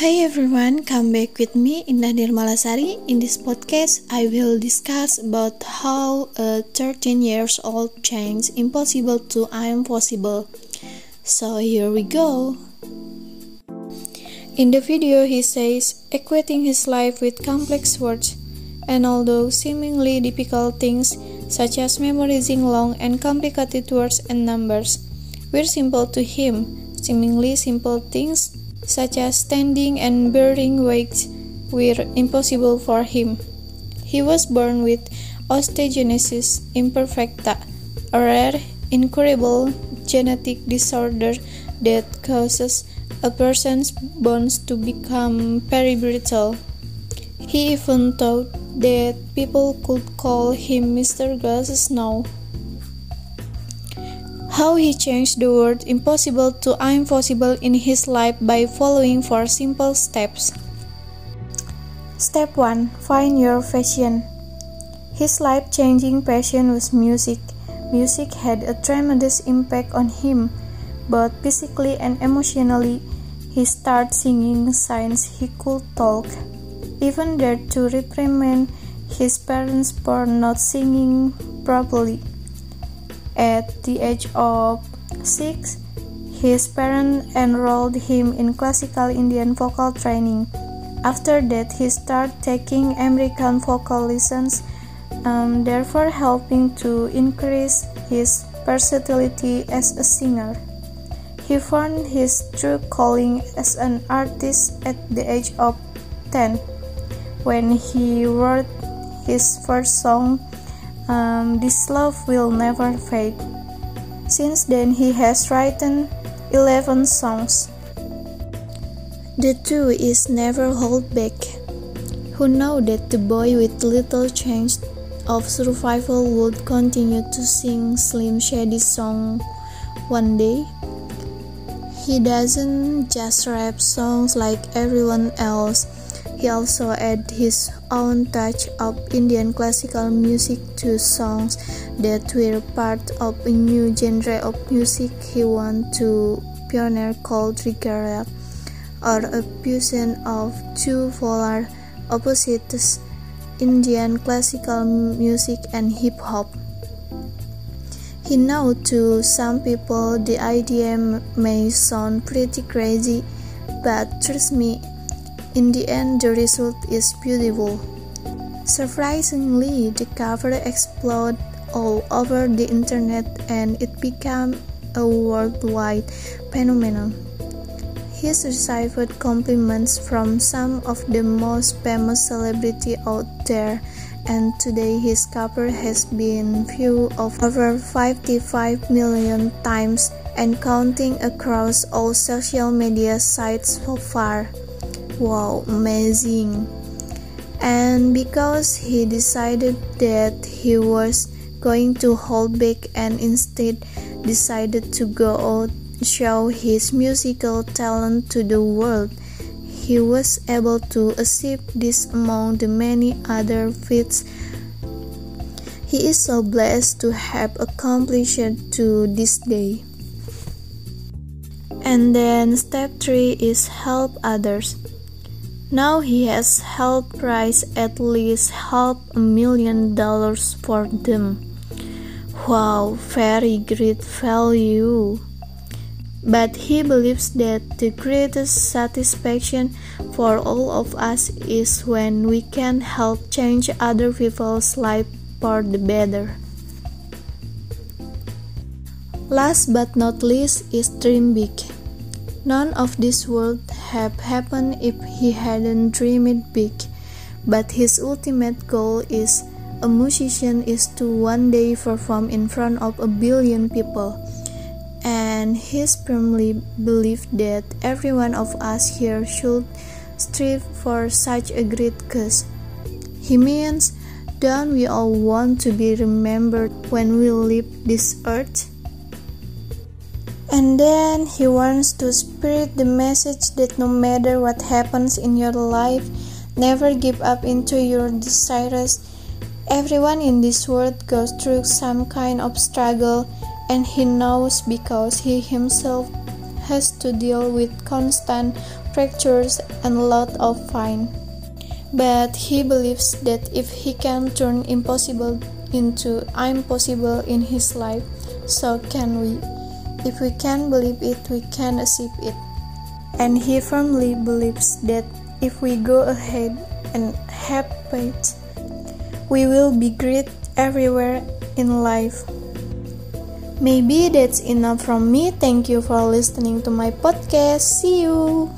Hi everyone, come back with me Indah Nirmala Sari. In this podcast, I will discuss about how a 13 years old changed impossible to I am possible. So here we go. In the video, he says, equating his life with complex words, and although seemingly difficult things such as memorizing long and complicated words and numbers were simple to him, seemingly simple things such as standing and bearing weights, were impossible for him. He was born with osteogenesis imperfecta, a rare, incurable genetic disorder that causes a person's bones to become very brittle. He even thought that people could call him Mr. Glass now. How he changed the word impossible to impossible in his life by following four simple steps. Step 1 Find your passion. His life changing passion was music. Music had a tremendous impact on him, both physically and emotionally. He started singing signs he could talk. Even dared to reprimand his parents for not singing properly. At the age of six, his parents enrolled him in classical Indian vocal training. After that, he started taking American vocal lessons, um, therefore helping to increase his versatility as a singer. He found his true calling as an artist at the age of 10 when he wrote his first song um, This Love Will Never Fade. Since then, he has written 11 songs. The two is Never Hold Back. Who know that the boy with little chance of survival would continue to sing Slim Shady's song one day? He doesn't just rap songs like everyone else he also added his own touch of Indian classical music to songs that were part of a new genre of music he wanted to pioneer called reggae, or a fusion of two polar opposites, Indian classical music and hip hop. He know to some people the idea may sound pretty crazy, but trust me, in the end, the result is beautiful. Surprisingly, the cover exploded all over the internet and it became a worldwide phenomenon. He received compliments from some of the most famous celebrities out there, and today his cover has been viewed over 55 million times and counting across all social media sites so far. Wow, amazing! And because he decided that he was going to hold back and instead decided to go out show his musical talent to the world, he was able to achieve this among the many other feats he is so blessed to have accomplished to this day. And then step 3 is help others. Now he has helped raise at least half a million dollars for them. Wow, very great value. But he believes that the greatest satisfaction for all of us is when we can help change other people's life for the better. Last but not least is dream big. None of this would have happened if he hadn't dreamed big. But his ultimate goal is a musician is to one day perform in front of a billion people. And he firmly believed that every one of us here should strive for such a great cause. He means, don't we all want to be remembered when we leave this earth? And then he wants to spread the message that no matter what happens in your life, never give up into your desires. Everyone in this world goes through some kind of struggle, and he knows because he himself has to deal with constant fractures, and a lot of fine. But he believes that if he can turn impossible into impossible in his life, so can we. If we can believe it, we can achieve it. And he firmly believes that if we go ahead and have faith, we will be great everywhere in life. Maybe that's enough from me. Thank you for listening to my podcast. See you.